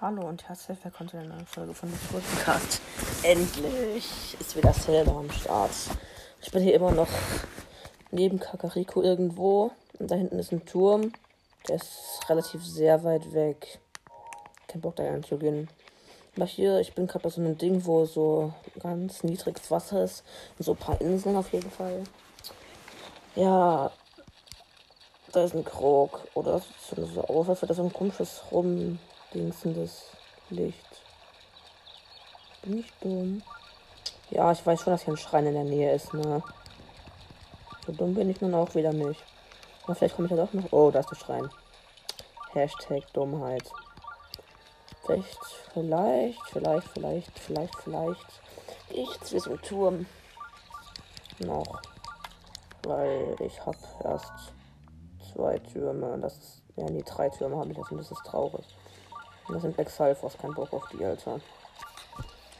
Hallo und herzlich willkommen zu einer neuen Folge von dem Podcast. Endlich ist wieder Zelda am Start. Ich bin hier immer noch neben Kakariko irgendwo. Und da hinten ist ein Turm. Der ist relativ sehr weit weg. Kein Bock da anzugehen. Aber hier, ich bin gerade bei so einem Ding, wo so ganz niedriges Wasser ist. Und so ein paar Inseln auf jeden Fall. Ja, da ist ein Krog. Oder sieht so aus, als wäre das so ein komisches rumdingsendes Licht. Bin ich dumm? Ja, ich weiß schon, dass hier ein Schrein in der Nähe ist, ne? So dumm bin ich nun auch wieder nicht. Aber vielleicht komme ich ja doch noch. Oh, da ist der Schrein. Hashtag Dummheit. Vielleicht, vielleicht, vielleicht, vielleicht, vielleicht, vielleicht. Ich zu diesem Turm noch. Weil ich habe erst zwei Türme. Das ist. Ja, nee, drei Türme habe ich jetzt und das ist traurig. Und das sind Exalfos, kein Bock auf die, Alter.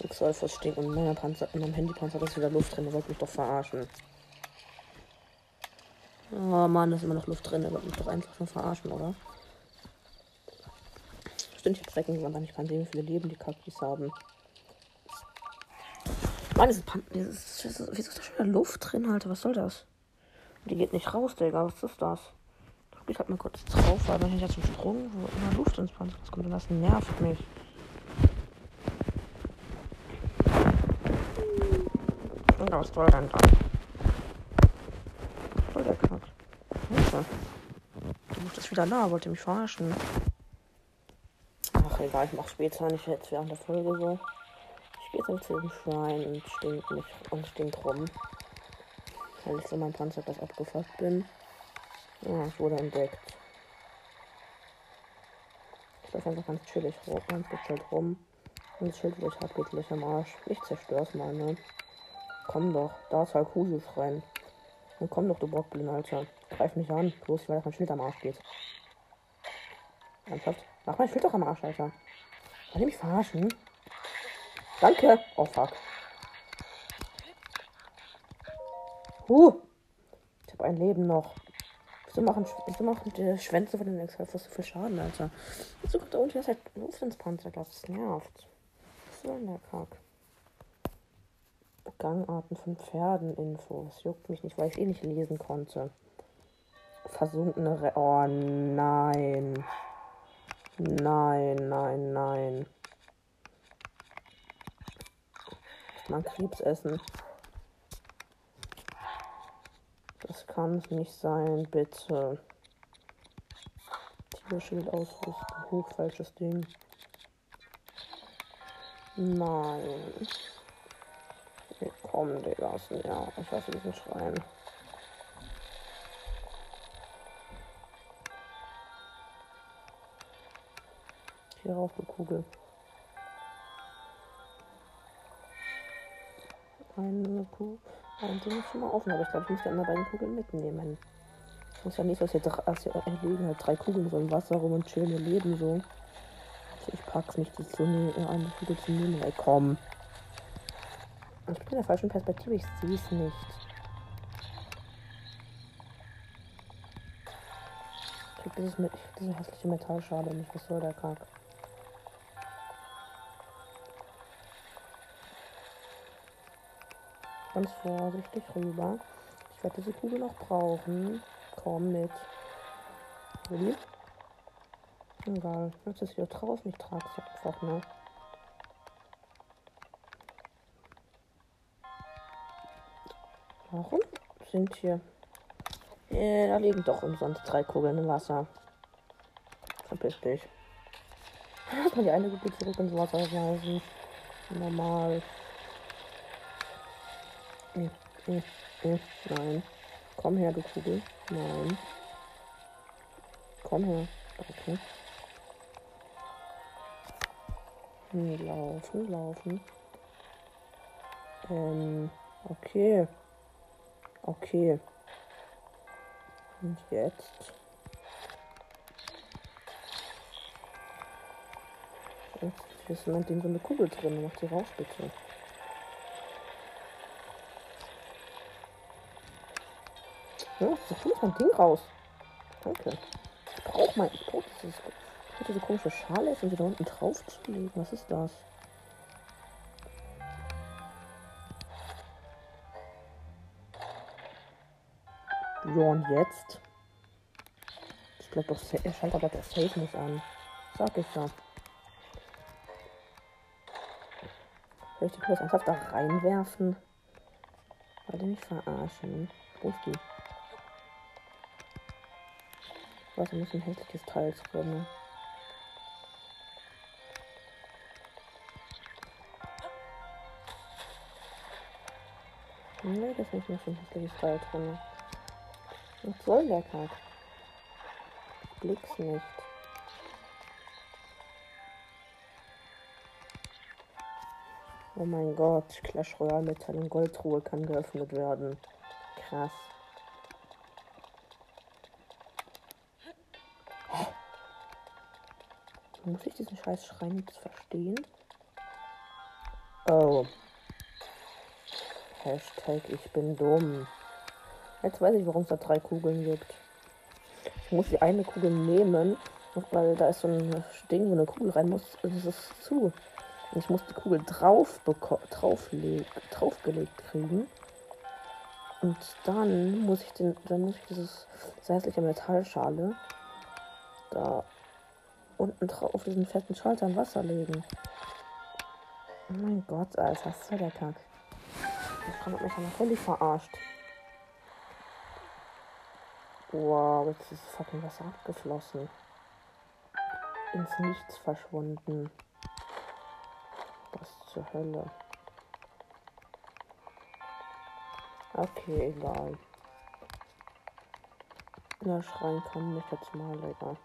Exalfos stinkt und in meinem, Panzer, in meinem Handypanzer ist wieder Luft drin. Der wollte mich doch verarschen. Oh Mann, da ist immer noch Luft drin. Der wird mich doch einfach schon verarschen, oder? Stimmt, ich hab Drecken aber ich kann sehen, wie viele Leben die Kaktus haben. Mann, ist, ist, ist, wieso ist da schon wieder Luft drin, Alter? Was soll das? Die geht nicht raus, Digga. Was ist das? Ich halt mal kurz drauf, weil wenn ich jetzt zum Sprung, wo immer Luft ins Panzer kommt, und das nervt mich. Was soll denn da? voll der Kack. Du bist wieder da, wollte mich verarschen. Ach egal, ich mach später nicht jetzt während der Folge so. Ich gehe jetzt zu dem Schrein und stink mich und stink rum. Weil ich in meinem Panzer etwas abgefuckt bin. Ja, ich wurde entdeckt. Ich laufe einfach ganz chillig rum, ganz gechillt rum. Und das Schild, wo ich hab, geht gleich am Arsch. Ich zerstör's mal, ne? Komm doch, da ist halt Kusus rein. Dann komm doch, du Bockblin, Alter. Greif mich an. Bloß, weil mein Schild am Arsch geht. Ernsthaft? Mach mein Schild doch am Arsch, Alter. Kann ich mich verarschen? Danke. Oh, fuck. Huh. Ich habe ein Leben noch. Wieso machen, wieso machen die Schwänze von den Exalfos so viel Schaden, Alter? Wieso kommt da unten halt Luft ins Panzer? Das nervt. Was soll denn der Kack? Gangarten von Pferden Infos. Juckt mich nicht, weil ich eh nicht lesen konnte. Versunkene Re Oh nein. Nein, nein, nein. Man Krebs essen. Das kann es nicht sein, bitte. Tierschild ausrüsten. Hoch, falsches Ding. Nein. Komm, Digga, ja, ich hasse diesen Schrein. Hier rauf, du Kugel. Eine Kugel. Ein Ding ist schon mal offen, aber ich glaube, ich muss ja immer beiden Kugeln mitnehmen. Ich muss ja nicht, dass hier liegen halt drei Kugeln so im Wasser rum und chillen ihr Leben so. Ich pack's nicht, das so eine, Kugel zu nehmen. Ey, komm. Ich bin in der falschen Perspektive, ich sehe es nicht. Ich krieg dieses, mit, diese hässliche Metallschale nicht. Was soll der Kack? Ganz vorsichtig rüber. Ich werde diese Kugel noch brauchen. Komm mit. Willi? Egal. Jetzt ist hier draußen. Ich trage es einfach, ne? Warum sind hier. Äh, da liegen doch umsonst drei Kugeln im Wasser. Verpiss dich. Lass mal die eine Kugel zurück ins Wasser schmeißen. Normal. Nein. Komm her, du Kugel. Nein. Komm her. Okay. Laufen, laufen. Ähm, okay. Okay. Und jetzt. Jetzt ist mein Ding so eine Kugel drin. Mach die raus, bitte. Ja, so tut mein Ding raus. Danke. Ich brauch mal. Ich brauch dieses, ich diese komische Schale um sie da unten drauf zu. Was ist das? Ja, und jetzt? Ich glaube doch, er schaltet aber das Safe nicht an. Sag ich ja. Soll ich die Kurs ernsthaft da reinwerfen? Wollte mich verarschen. Wo ist die? Was ist ein hässliches Teil drin? Nee, das ist nicht mehr so ein hässliches Teil drin. Was soll der Kack? Blick's nicht. Oh mein Gott, Clash Royale mit einer Goldruhe kann geöffnet werden. Krass. Muss ich diesen scheiß Schrein jetzt verstehen? Oh. Hashtag ich bin dumm. Jetzt weiß ich, warum es da drei Kugeln gibt. Ich muss die eine Kugel nehmen, weil da ist so ein Ding, wo eine Kugel rein muss. Es ist zu. Und ich muss die Kugel drauf draufleg draufgelegt kriegen. Und dann muss ich den, dann muss ich dieses hässliche Metallschale da unten drauf auf diesen fetten Schalter im Wasser legen. Oh mein Gott, Alter, was soll der Kack? Ich hat mich aber völlig verarscht. Wow, jetzt ist fucking Wasser abgeflossen. Ins Nichts verschwunden. Was zur Hölle? Okay, egal. Ja, schreien kann mich jetzt mal, Digga.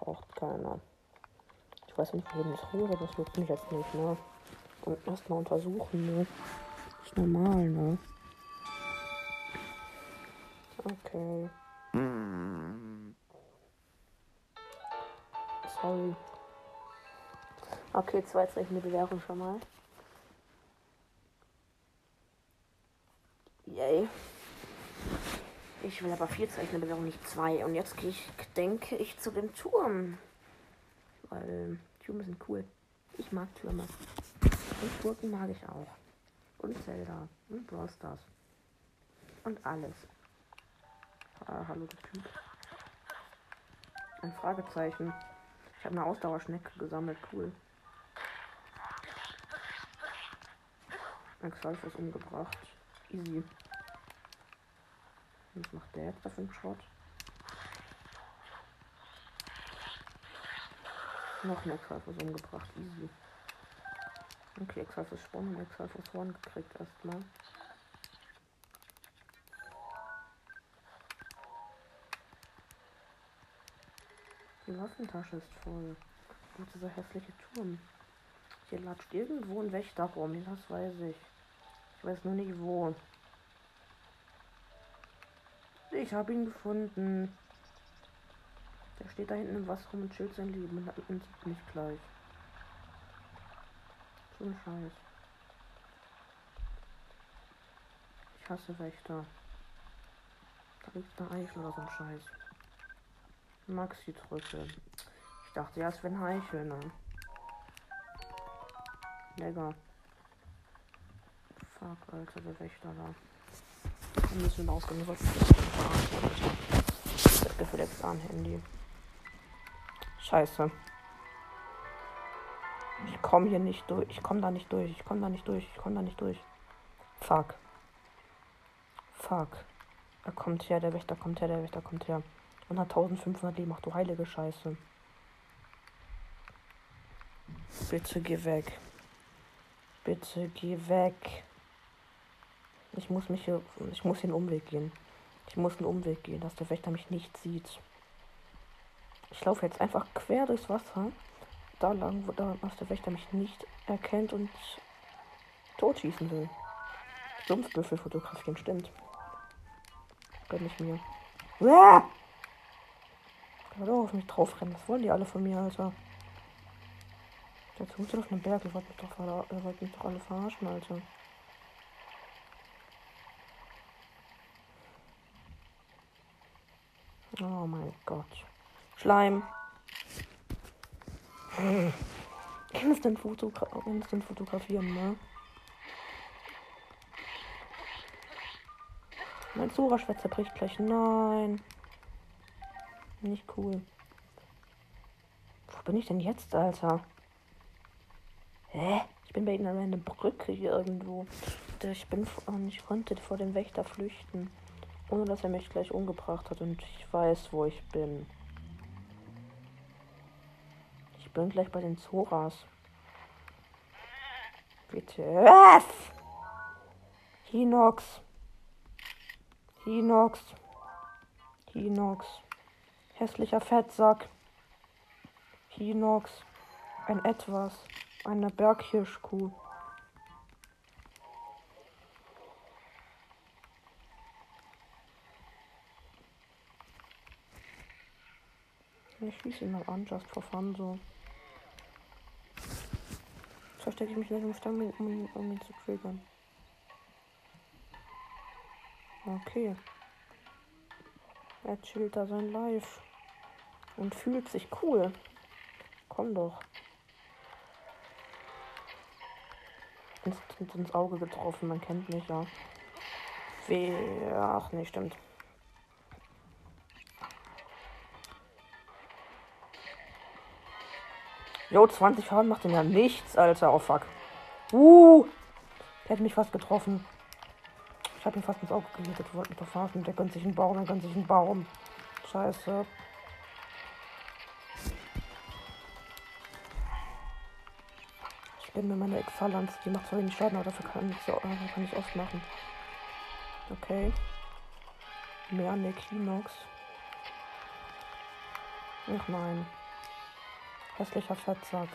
Braucht keiner. Ich weiß nicht, wohin ich rühre, das juckt mich jetzt nicht, ne? Und erstmal untersuchen, ne? Ist normal, ne? Okay. Sorry. Okay, zwei Zeichen eine Bewerbung schon mal. Yay. Ich will aber vier Bewerbung, nicht zwei. Und jetzt ich, denke ich, zu dem Turm. Weil Türme sind cool. Ich mag Türme. Und Burgen mag ich auch. Und Zelda. Und Brawl Stars. Und alles. Ah, hallo, Typ. Ein Fragezeichen. Ich habe eine Ausdauerschnecke gesammelt. Cool. Ein Xalf ist umgebracht. Easy. Was macht der jetzt auf den Schrott? Noch ein Exalf ist umgebracht. Easy. Okay, Exalf ist Spawn und Exalf ist One gekriegt erstmal. Die Waffentasche ist voll. Und dieser hässliche Turm. Hier latscht irgendwo ein Wächter rum, das weiß ich. Ich weiß nur nicht wo. Ich habe ihn gefunden. Der steht da hinten im Wasser rum und chillt sein Leben und sieht mich gleich. So ein Scheiß. Ich hasse Wächter. Da liegt eine Eichel oder so ein Scheiß. Maxi drücke. Ich dachte, ja, es wäre ein Eichel, ne? Lecker. Fuck, Alter, der Wächter da. Dann müssen wir ausgehen, was das Gefühl jetzt an Handy. Scheiße. Ich komme hier nicht durch. Ich komme da nicht durch. Ich komme da nicht durch. Ich komme da nicht durch. Fuck. Fuck. Er kommt her, der Wächter kommt her, der Wächter kommt her. Und hat 1500 Leben. Ach du heilige Scheiße. Bitte geh weg. Bitte geh weg. Ich muss mich hier. Ich muss den Umweg gehen. Ich muss einen Umweg gehen, dass der Wächter mich nicht sieht. Ich laufe jetzt einfach quer durchs Wasser. Da lang, wo da, dass der Wächter mich nicht erkennt und totschießen will. Sumpfbüffel fotografieren, stimmt. Gönn ich mir. Uah! Kann doch auf mich drauf rennen. Was wollen die alle von mir, Alter? Jetzt muss auf einem Berg. Ihr wollt mich doch alle verarschen, Alter. Oh mein Gott. Schleim. Instant, Fotogra Instant fotografieren, ne? Mein Sora-Schwert zerbricht gleich. Nein. Nicht cool. Wo bin ich denn jetzt, Alter? Hä? Ich bin bei ihnen an einer Brücke hier irgendwo. Ich bin und ich konnte vor dem Wächter flüchten. Ohne dass er mich gleich umgebracht hat und ich weiß, wo ich bin. Ich bin gleich bei den Zoras. Bitte. Was? Hinox. Hinox. Hinox. Hässlicher Fettsack. Hinox. Ein Etwas. Eine Berghirschkuh. Ich schieße ihn mal an, just for fun, so. Verstecke ich mich in dem Stamm, um, um ihn zu triggern. Okay. Er chillt da sein Live. Und fühlt sich cool. Komm doch. Instant ins Auge getroffen, man kennt mich ja. Wer. Ach nee, stimmt. Jo, 20 Schaden macht ihm ja nichts, Alter. Oh fuck. Uh! Der hat mich fast getroffen. Ich habe ihn fast ins Auge gemietet. Wollte mich doch. Der gönnt sich einen Baum, der gönnt sich einen Baum. Scheiße. Ich bin mir meine Exhalanz. Die macht zwar wenig Schaden, aber dafür kann ich, so, kann ich oft machen. Okay. Mehr Nekinox. Ach nein. Hässlicher Fettsack.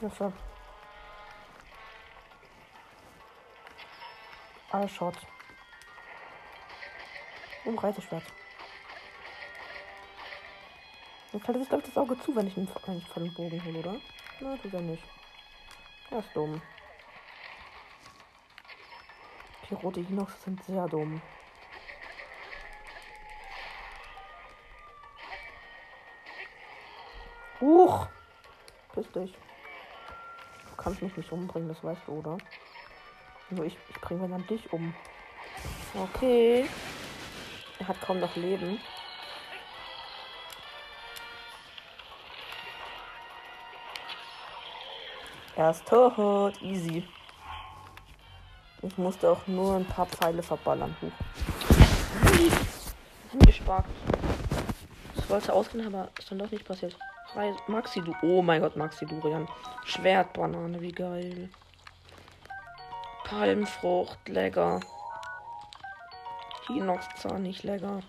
Hilfe. Allshot. Und Reiseschwert. Jetzt fällt es, glaube ich, das Auge zu, wenn ich von dem Bogen hole, oder? Na, tut er nicht. Er ist dumm. Die rote Hinox sind sehr dumm. Huch! Piss dich. Du kannst mich nicht umbringen, das weißt du, oder? Nur ich, ich bringe dann dich um. Okay. Er hat kaum noch Leben. Er ist tot. Easy. Ich musste auch nur ein paar Pfeile verballern. Huch. Angespart. Das wollte ausgehen, aber ist dann doch nicht passiert. Maxi, du. Oh mein Gott, Maxi Durian. Schwertbanane, wie geil. Palmfrucht, lecker. Hinox-Zahn, nicht lecker.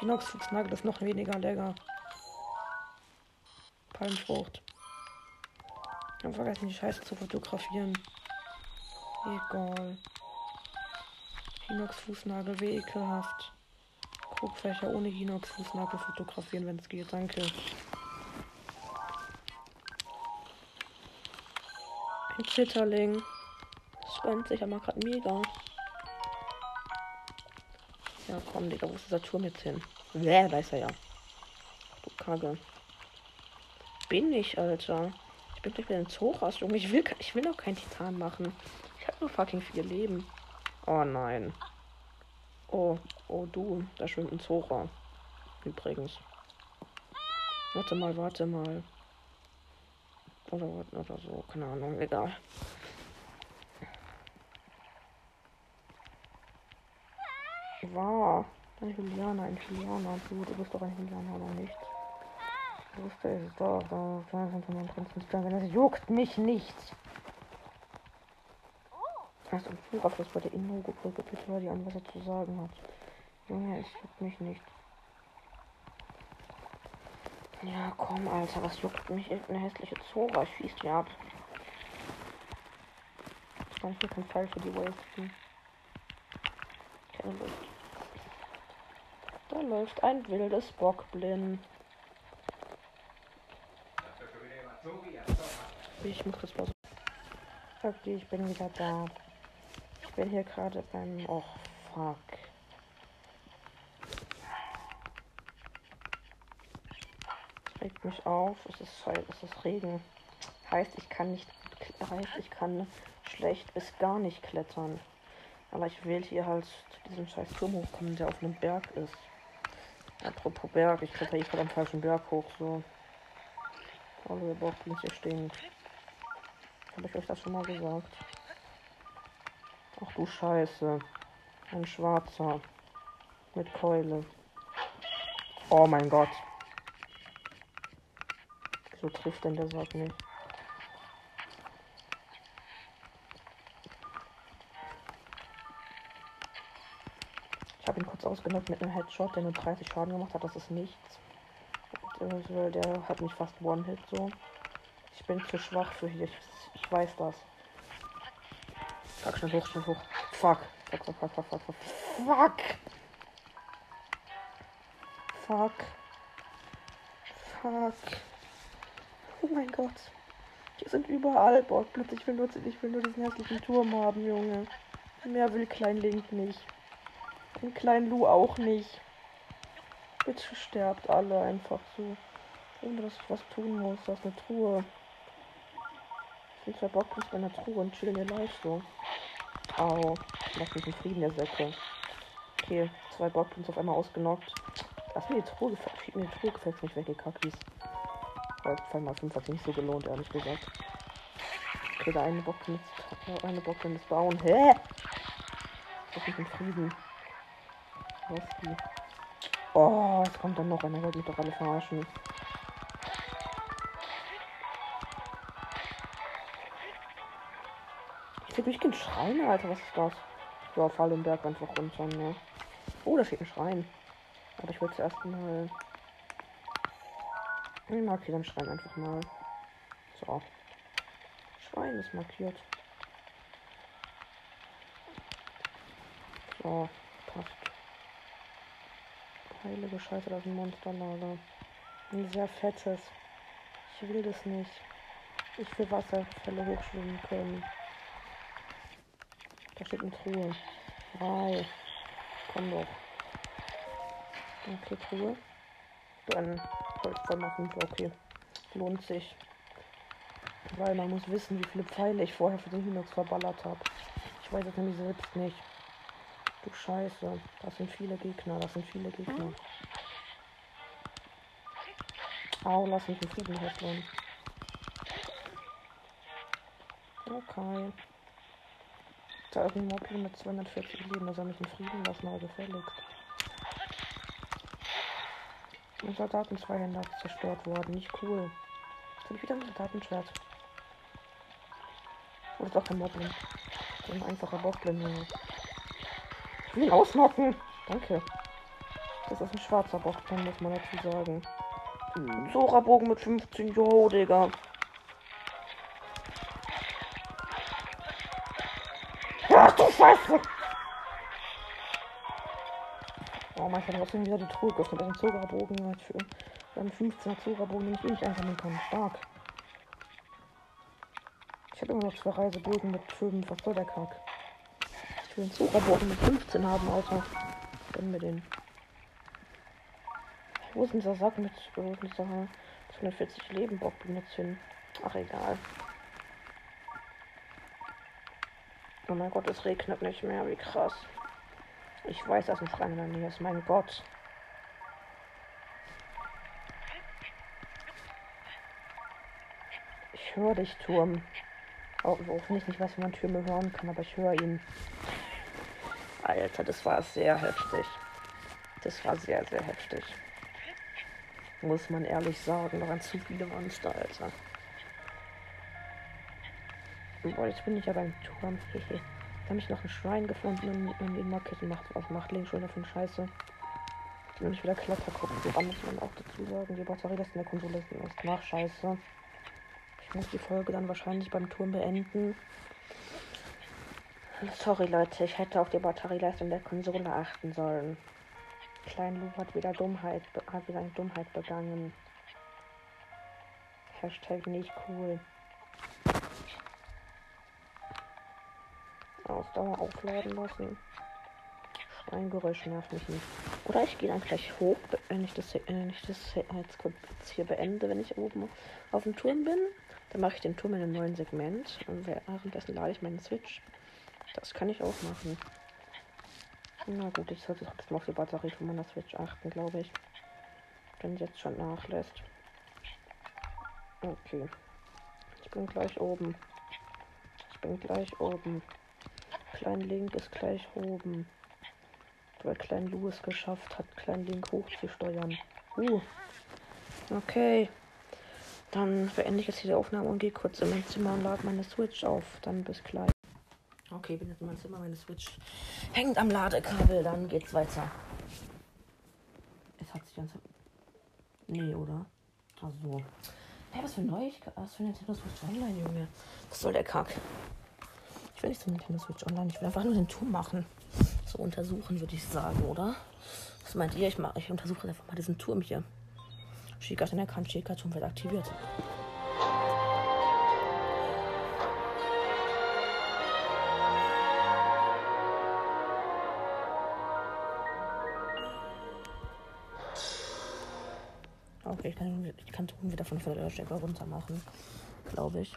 Hinox-Fuchsnagel ist noch weniger lecker. Palmfrucht. Ich habe vergessen, die Scheiße zu fotografieren. Egal. Hinox-Fußnagel, wie ekelhaft. Guckfächer ohne Hinox-Fußnagel fotografieren, wenn es geht. Danke. Ein. Das spannt sich aber gerade mega. Ja, komm, Digga, wo ist dieser Turm jetzt hin? Wer, ist er ja. Du Kacke. Bin ich, Alter. Ich bin gleich wieder ein Zoras, Junge. Ich will, ich will auch kein Titan machen. Ich habe nur fucking vier Leben. Oh nein. Oh, oh du. Da schwimmt ein Zora. Übrigens. Warte mal, warte mal. Oder, oder so, keine Ahnung, egal. War. Ein Juliana, ein Juliana. Du, du bist doch ein Juliana, oder nicht? Du bist es doch. Da, da sind wir Prinzen. Das juckt mich nicht. Buch auf das bei der Inno-Brücke bitte, weil die an was er zu sagen hat. Junge, es juckt mich nicht. Ja, komm, Alter, was juckt mich? Eine hässliche Zora schießt mir ab. Kann ich hier keinen Fall für die wasten? Keine Lust. Da läuft ein wildes Bockblin. Ich muss mal so. Okay, ich bin wieder da. Ich bin hier gerade beim. Oh, fuck. Regt mich auf. Es ist, es ist Regen. Heißt, ich kann nicht. Heißt, ich kann schlecht bis gar nicht klettern. Aber ich will hier halt zu diesem scheiß Turm hochkommen, der auf einem Berg ist. Apropos Berg, ich kletter hier gerade am falschen Berg hoch, so. Hallo, ihr Bockblins hier stehen. Habe ich euch das schon mal gesagt? Ach du Scheiße. Ein Schwarzer. Mit Keule. Oh mein Gott. So trifft denn der Sack nicht. Ich habe ihn kurz ausgenockt mit einem Headshot, der nur 30 Schaden gemacht hat. Das ist nichts. Äh, der hat mich fast One-Hit so. Ich bin zu schwach für hier. Ich, ich weiß das. Fuck, schnell hoch, schnell hoch. Fuck, fuck, fuck, fuck, fuck, fuck. Fuck. Fuck. Fuck. Oh mein Gott. Hier sind überall Borgblitz. Ich will nur, ich will nur diesen hässlichen Turm haben, Junge. Mehr will Klein Link nicht. Den kleinen Lu auch nicht. Bitte sterbt alle einfach so. Ohne dass ich was tun muss. Das ist eine Truhe. Ich bin zwei Bockens bei einer Truhe und chillen live so. Au. Lass mich in Frieden, der Säcke. Okay, zwei Bockens auf einmal ausgenockt. Lass mir die Truhe gefällt. Mir die Truhe gefällt nicht weg, Kackis. Weil Fall mal 5 hat sich nicht so gelohnt, ehrlich gesagt. Okay, der eine Bockens. Eine Bockens bauen. Hä? Lass mich in Frieden. Roski. Oh, es kommt dann noch einer, wollte mich doch alle verarschen. Ich will durchgehend Schreine, Alter, was ist das? Ja, fall den Berg einfach runter, ne? Oh, da steht ein Schrein. Aber ich will zuerst mal. Markiere den Schrein einfach mal. So. Schrein ist markiert. So, passt. Heilige Scheiße, das ist ein Monsterlager. Ein sehr fettes. Ich will das nicht. Ich will Wasserfälle hochschwimmen können. Da steht eine Truhe. Drei. Komm doch. Okay, Truhe. Dann voll mal 5. Okay. Lohnt sich. Weil man muss wissen, wie viele Pfeile ich vorher für den Linux verballert habe. Ich weiß es nämlich selbst nicht. Du Scheiße. Das sind viele Gegner. Das sind viele Gegner. Au, lass mich in Frieden hässeln. Okay. Da ist ein Mobil mit 240 Leben. Da soll mich in Frieden lassen, aber gefälligst. Mein Soldaten-Zweihänder ist zerstört worden. Nicht cool. Jetzt habe ich wieder ein Soldatenschwert. Oder ist doch kein Moblin. Ein einfacher Bockblin, Junge. Ich will ihn ausnocken. Danke. Das ist ein schwarzer Bockblin, muss man dazu sagen. Sora-Bogen mit 15 Jo, Digga. Ach du Scheiße! Oh mein Gott, trotzdem wieder die Truhe geöffnet. Das ist ein Zora-Bogen halt für einen 15er Zora-Bogen, den ich nicht einsammeln kann. Stark. Ich habe immer noch zwei Reisebögen mit 5. Was soll der Kack? Ich will einen Zora-Bogen mit 15 haben, Alter. Gönn mir den. Wo ist dieser Sack mit, ist dieser 240 Leben Bock benutzt hin? Ach, egal. Oh mein Gott, es regnet nicht mehr. Wie krass. Ich weiß, dass ein Schrein in der Nähe ist. Mein Gott. Ich höre dich, Turm. Auch, wenn ich nicht weiß, wie man Türme hören kann, aber ich höre ihn. Alter, das war sehr heftig. Das war sehr, sehr heftig. Muss man ehrlich sagen. Noch ein zu viele Monster, Alter. Boah, jetzt bin ich ja beim Turm. Habe ich noch einen Schrein gefunden und, und den Marketten macht was macht Link schon davon scheiße. Jetzt bin ich wieder Klettergruppen. Woran muss man auch dazu sagen, die Batterie das in der Konsole ist erst scheiße. Ich muss die Folge dann wahrscheinlich beim Turm beenden. Sorry Leute, ich hätte auf die Batterieleistung der Konsole achten sollen. Klein Lu hat wieder Dummheit, hat wieder eine Dummheit begangen. Hashtag nicht cool. Auf Dauer aufladen lassen. Schreiengeräusch nervt mich nicht. Oder ich gehe dann gleich hoch, wenn ich das, wenn ich das jetzt hier beende, wenn ich oben auf dem Turm bin. Dann mache ich den Turm in einem neuen Segment und währenddessen lade ich meinen Switch. Das kann ich auch machen. Na gut, ich sollte trotzdem mal auf die Batterie von meiner Switch achten, glaube ich. Wenn sie jetzt schon nachlässt. Okay. Ich bin gleich oben. Ich bin gleich oben. Klein Link ist gleich oben. Weil Klein Lou es geschafft hat, Klein Link hochzusteuern. Uh. Okay. Dann beende ich jetzt hier die Aufnahme und gehe kurz in mein Zimmer und lade meine Switch auf. Dann bis gleich. Okay, bin jetzt in meinem Zimmer, meine Switch hängt am Ladekabel, dann geht's weiter. Es hat sich ganz. Nee, oder? Ach so. Hä, hey, was für Neuigkeit? Was für Nintendo Switch Online, Junge? Was soll der Kack? Ich will nicht zum Nintendo Switch Online, ich will einfach nur den Tour machen. So untersuchen, würde ich sagen, oder? Was meint ihr? Ich, mach, ich untersuche einfach mal diesen Turm hier. Schika anerkannt, Schika-Turm wird aktiviert. Okay, ich kann, ich kann wieder von der Stecker runter machen, glaube ich.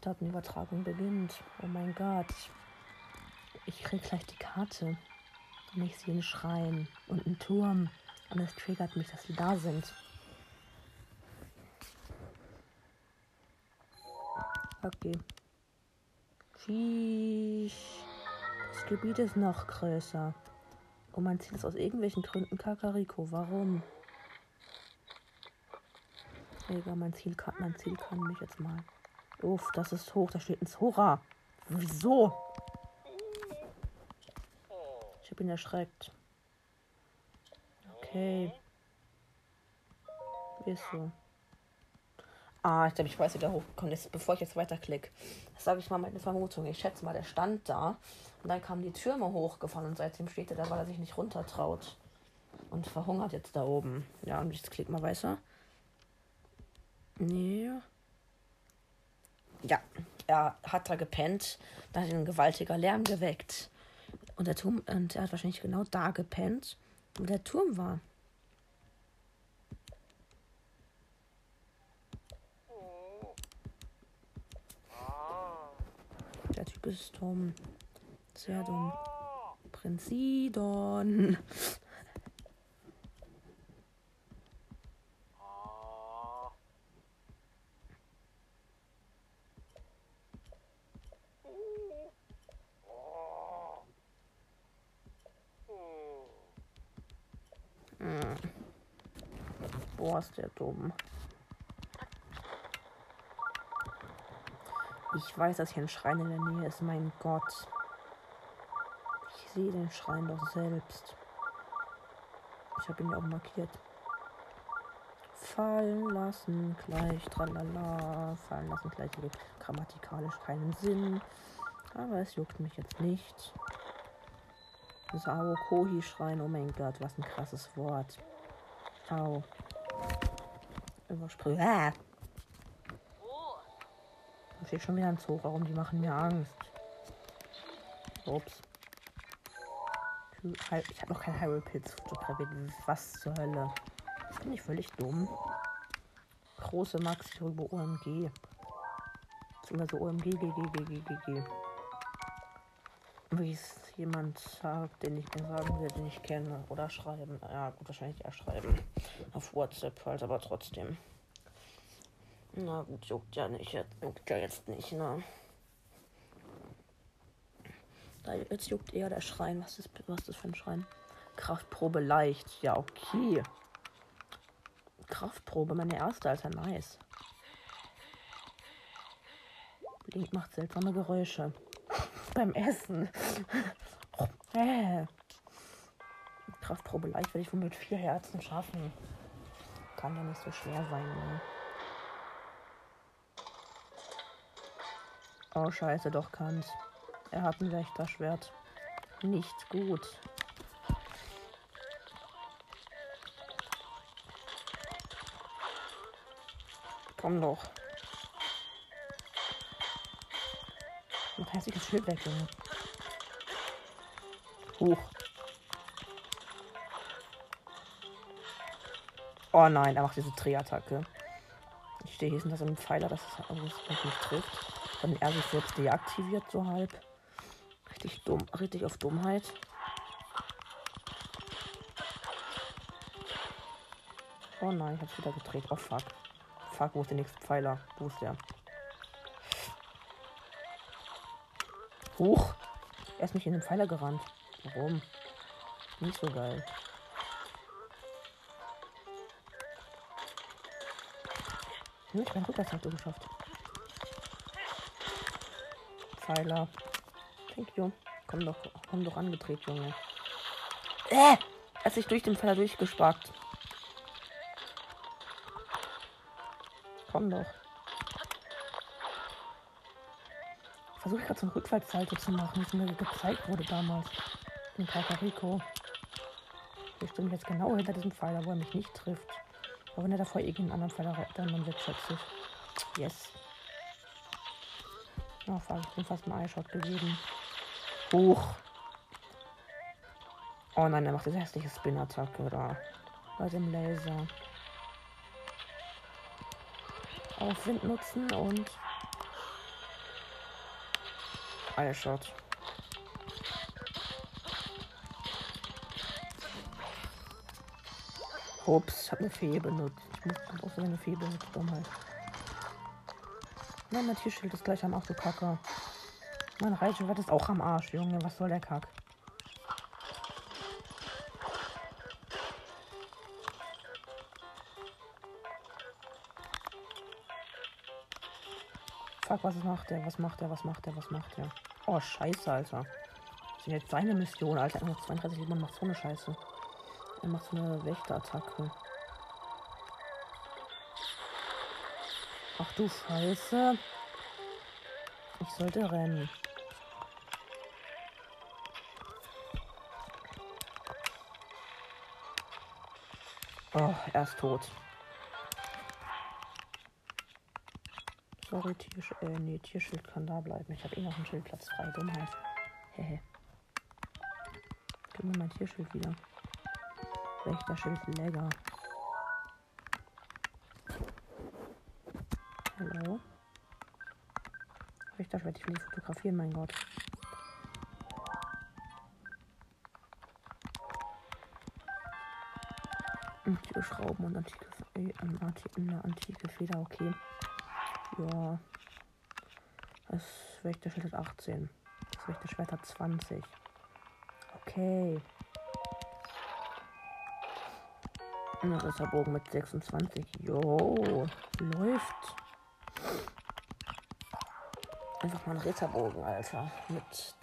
Datenübertragung beginnt. Oh mein Gott. Ich krieg gleich die Karte. Und ich sehe einen Schrein und einen Turm. Und es triggert mich, dass sie da sind. Okay. Sheesh. Das Gebiet ist noch größer. Und mein Ziel ist aus irgendwelchen Gründen Kakariko. Warum? Egal, mein Ziel kann, mein Ziel kann mich jetzt mal. Uff, das ist hoch, da steht ein Zora. Wieso? Ich bin erschreckt. Okay. Wieso? Ah, ich glaube, ich weiß, wie der hochgekommen ist, bevor ich jetzt weiterklicke. Das sage ich mal meine Vermutung. Ich schätze mal, der stand da und dann kamen die Türme hochgefallen und seitdem steht er da, weil er sich nicht runter traut. Und verhungert jetzt da oben. Ja, und jetzt klick mal weiter. Nee. Ja, er hat da gepennt. Da hat ihn ein gewaltiger Lärm geweckt. Und der Turm, und er hat wahrscheinlich genau da gepennt, wo der Turm war. Der Typ ist dumm. Sehr dumm. Prinz Boah, ist der dumm. Ich weiß, dass hier ein Schrein in der Nähe ist. Mein Gott. Ich sehe den Schrein doch selbst. Ich habe ihn auch markiert. Fallen lassen gleich, tralala. Fallen lassen gleich ergibt grammatikalisch keinen Sinn. Aber es juckt mich jetzt nicht. Sao Kohi Schrein, oh mein Gott, was ein krasses Wort. Au. Übersprühen. Ah. Da steht schon wieder ein Zoo. Warum? Die machen mir Angst. Ups. Ich habe noch kein Hyrule Pilz fotografiert. Was zur Hölle? Bin ich völlig dumm? Große Maxi Turbo OMG. Beziehungsweise OMG, G, G, G, G, G, G. Wie es jemand sagt, den ich mir sagen will, den ich kenne. Oder schreiben. Ja, gut, wahrscheinlich eher schreiben. Auf WhatsApp halt, aber trotzdem. Na gut, juckt ja nicht. Juckt ja jetzt nicht, ne? Da, jetzt juckt eher der Schrein. Was ist, was ist das für ein Schrein? Kraftprobe leicht. Ja, okay. Kraftprobe, meine erste, Alter, nice. Blink macht seltsame Geräusche. Beim Essen. äh. Kraftprobe leicht werde ich wohl mit vier Herzen schaffen. Kann ja nicht so schwer sein, ne? Oh, scheiße, doch kann's. Er hat ein Wächterschwert. Nicht gut. Komm doch. Mach hässliches Schild weg, Junge. Hoch. Oh nein, er macht diese Drehattacke. Ich stehe hier hinter so Pfeiler, dass es alles nicht trifft. Dann er sich selbst deaktiviert, so halb. Richtig dumm, richtig auf Dummheit. Oh nein, ich hab's wieder gedreht. Oh fuck. Fuck, wo ist der nächste Pfeiler? Wo ist der? Hoch. Er ist nicht in den Pfeiler gerannt. Warum? Nicht so geil. Hm, ich bin Rückwärtshaltung geschafft. Pfeiler. Thank you. Komm doch, komm doch angedreht, Junge. Äh! Er hat sich durch den Pfeiler durchgespackt. Komm doch. Versuche gerade so eine Rückwärtsseite zu machen, wie mir gezeigt wurde damals. In Kakariko. Ich stimme jetzt genau hinter diesem Pfeiler, wo er mich nicht trifft. Aber wenn er davor irgendeinen anderen Pfeiler reitet, dann wird schätze ich. Yes. Oh, fuck, ich bin fast einen Eyeshot gegeben. Hoch. Oh nein, er macht diese hässliche Spin-Attacke da. Bei dem Laser. Auf Wind nutzen und. Eyeshot. Ups, ich habe eine Fee benutzt. Ich muss auch so eine Fee benutzt, Dummheit. Nein, mein Tierschild ist gleich am Arsch, du Kacke. Mein Reitschwert ist auch am Arsch, Junge. Was soll der Kack? Fuck, was macht der? Was macht der? Was macht der? Was macht der? Oh, scheiße, Alter. Das ist jetzt seine Mission, Alter. Er macht 32 Leben und macht so eine Scheiße. Er macht so eine Wächterattacke. Ach du Scheiße. Ich sollte rennen. Oh, er ist tot. Sorry, Tiersch äh, nee, Tierschild kann da bleiben. Ich habe eh noch einen Schildplatz frei. Dummheit. Hehe. Gib mir mein Tierschild wieder. Wächterschild lecker. Hallo? Richter, werde ich will fotografieren, mein Gott. Antike Schrauben und antike, äh, eine antike Feder, okay. Ja. Das Wächterschild hat 18. Das Wächterschwert hat 20. Okay. Ein Ritterbogen mit 26. Jo, läuft. Einfach mal ein Ritterbogen, Alter. Mit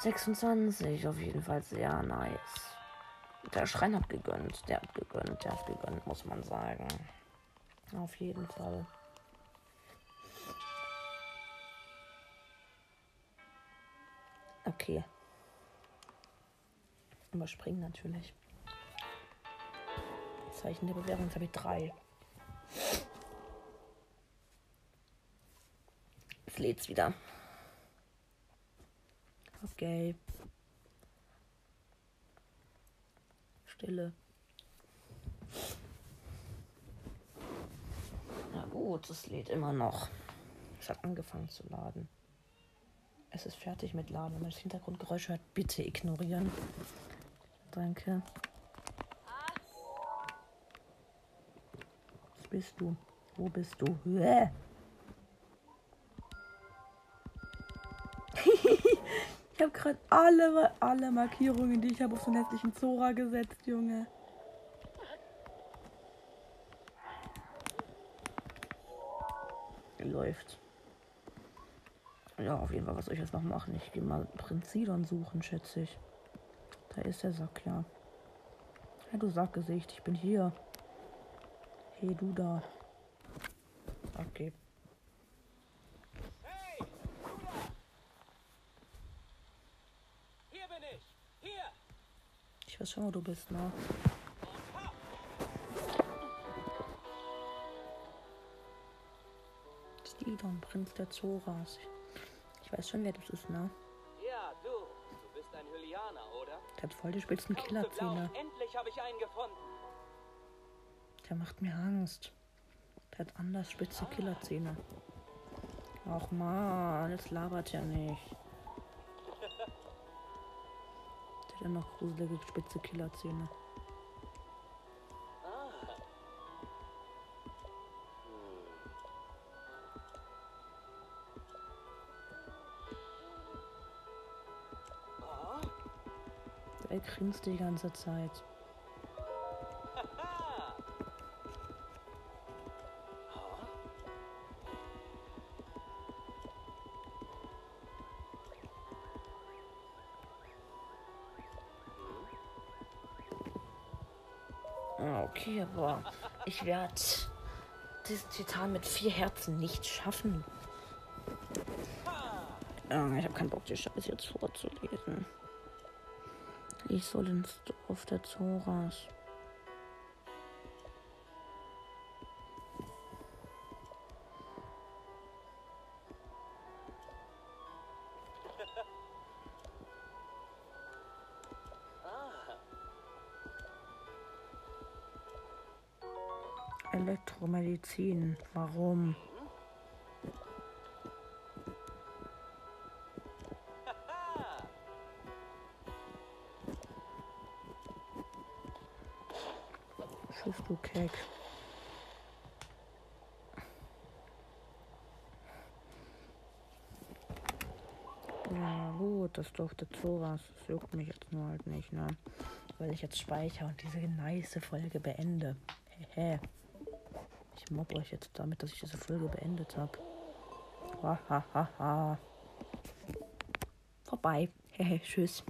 26. Auf jeden Fall sehr nice. Der Schrein hat gegönnt. Der hat gegönnt. Der hat gegönnt, muss man sagen. Auf jeden Fall. Okay. Überspringen natürlich. Zeichen der Bewährung. Jetzt habe ich drei. lädt's wieder. Okay. Stille. Na gut, es lädt immer noch. Es hat angefangen zu laden. Es ist fertig mit Laden. Wenn man das Hintergrundgeräusch hört, bitte ignorieren. Danke. Was bist du? Wo bist du? Hä? Ich habe gerade alle, alle Markierungen, die ich habe, auf so einen hässlichen Zora gesetzt, Junge. Läuft. Ja, auf jeden Fall, was soll ich jetzt noch machen? Ich gehe mal Prinz Sidon suchen, schätze ich. Da ist der Sack, ja. Ja, du Sackgesicht, ich bin hier. Hey, du da. Okay. Ich weiß schon, wo du bist, ne? Stilton, Prinz der Zoras. Ich weiß schon, wer das ist, ne? Ja, du. Du bist ein Hylianer, oder? Der hat voll die spitzen Killerzähne. Endlich habe ich einen gefunden. Der macht mir Angst. Der hat anders spitze Killerzähne. Ach man, jetzt labert er nicht. Der hat ja noch gruselige spitze Killerzähne. Grinst die ganze Zeit. Ah, Okay, aber ich werde diesen Titan mit vier Herzen nicht schaffen. Ah, Ich habe keinen Bock, die Scheiße jetzt vorzulesen. Ich soll ins Dorf der Zoras. Elektromedizin. Warum? Dorf der Zoras. Das juckt mich jetzt nur halt nicht, ne? Weil ich jetzt speichere und diese nice Folge beende. Hehe. Ich mobb euch jetzt damit, dass ich diese Folge beendet habe. Hahaha. Vorbei. Hehe, tschüss.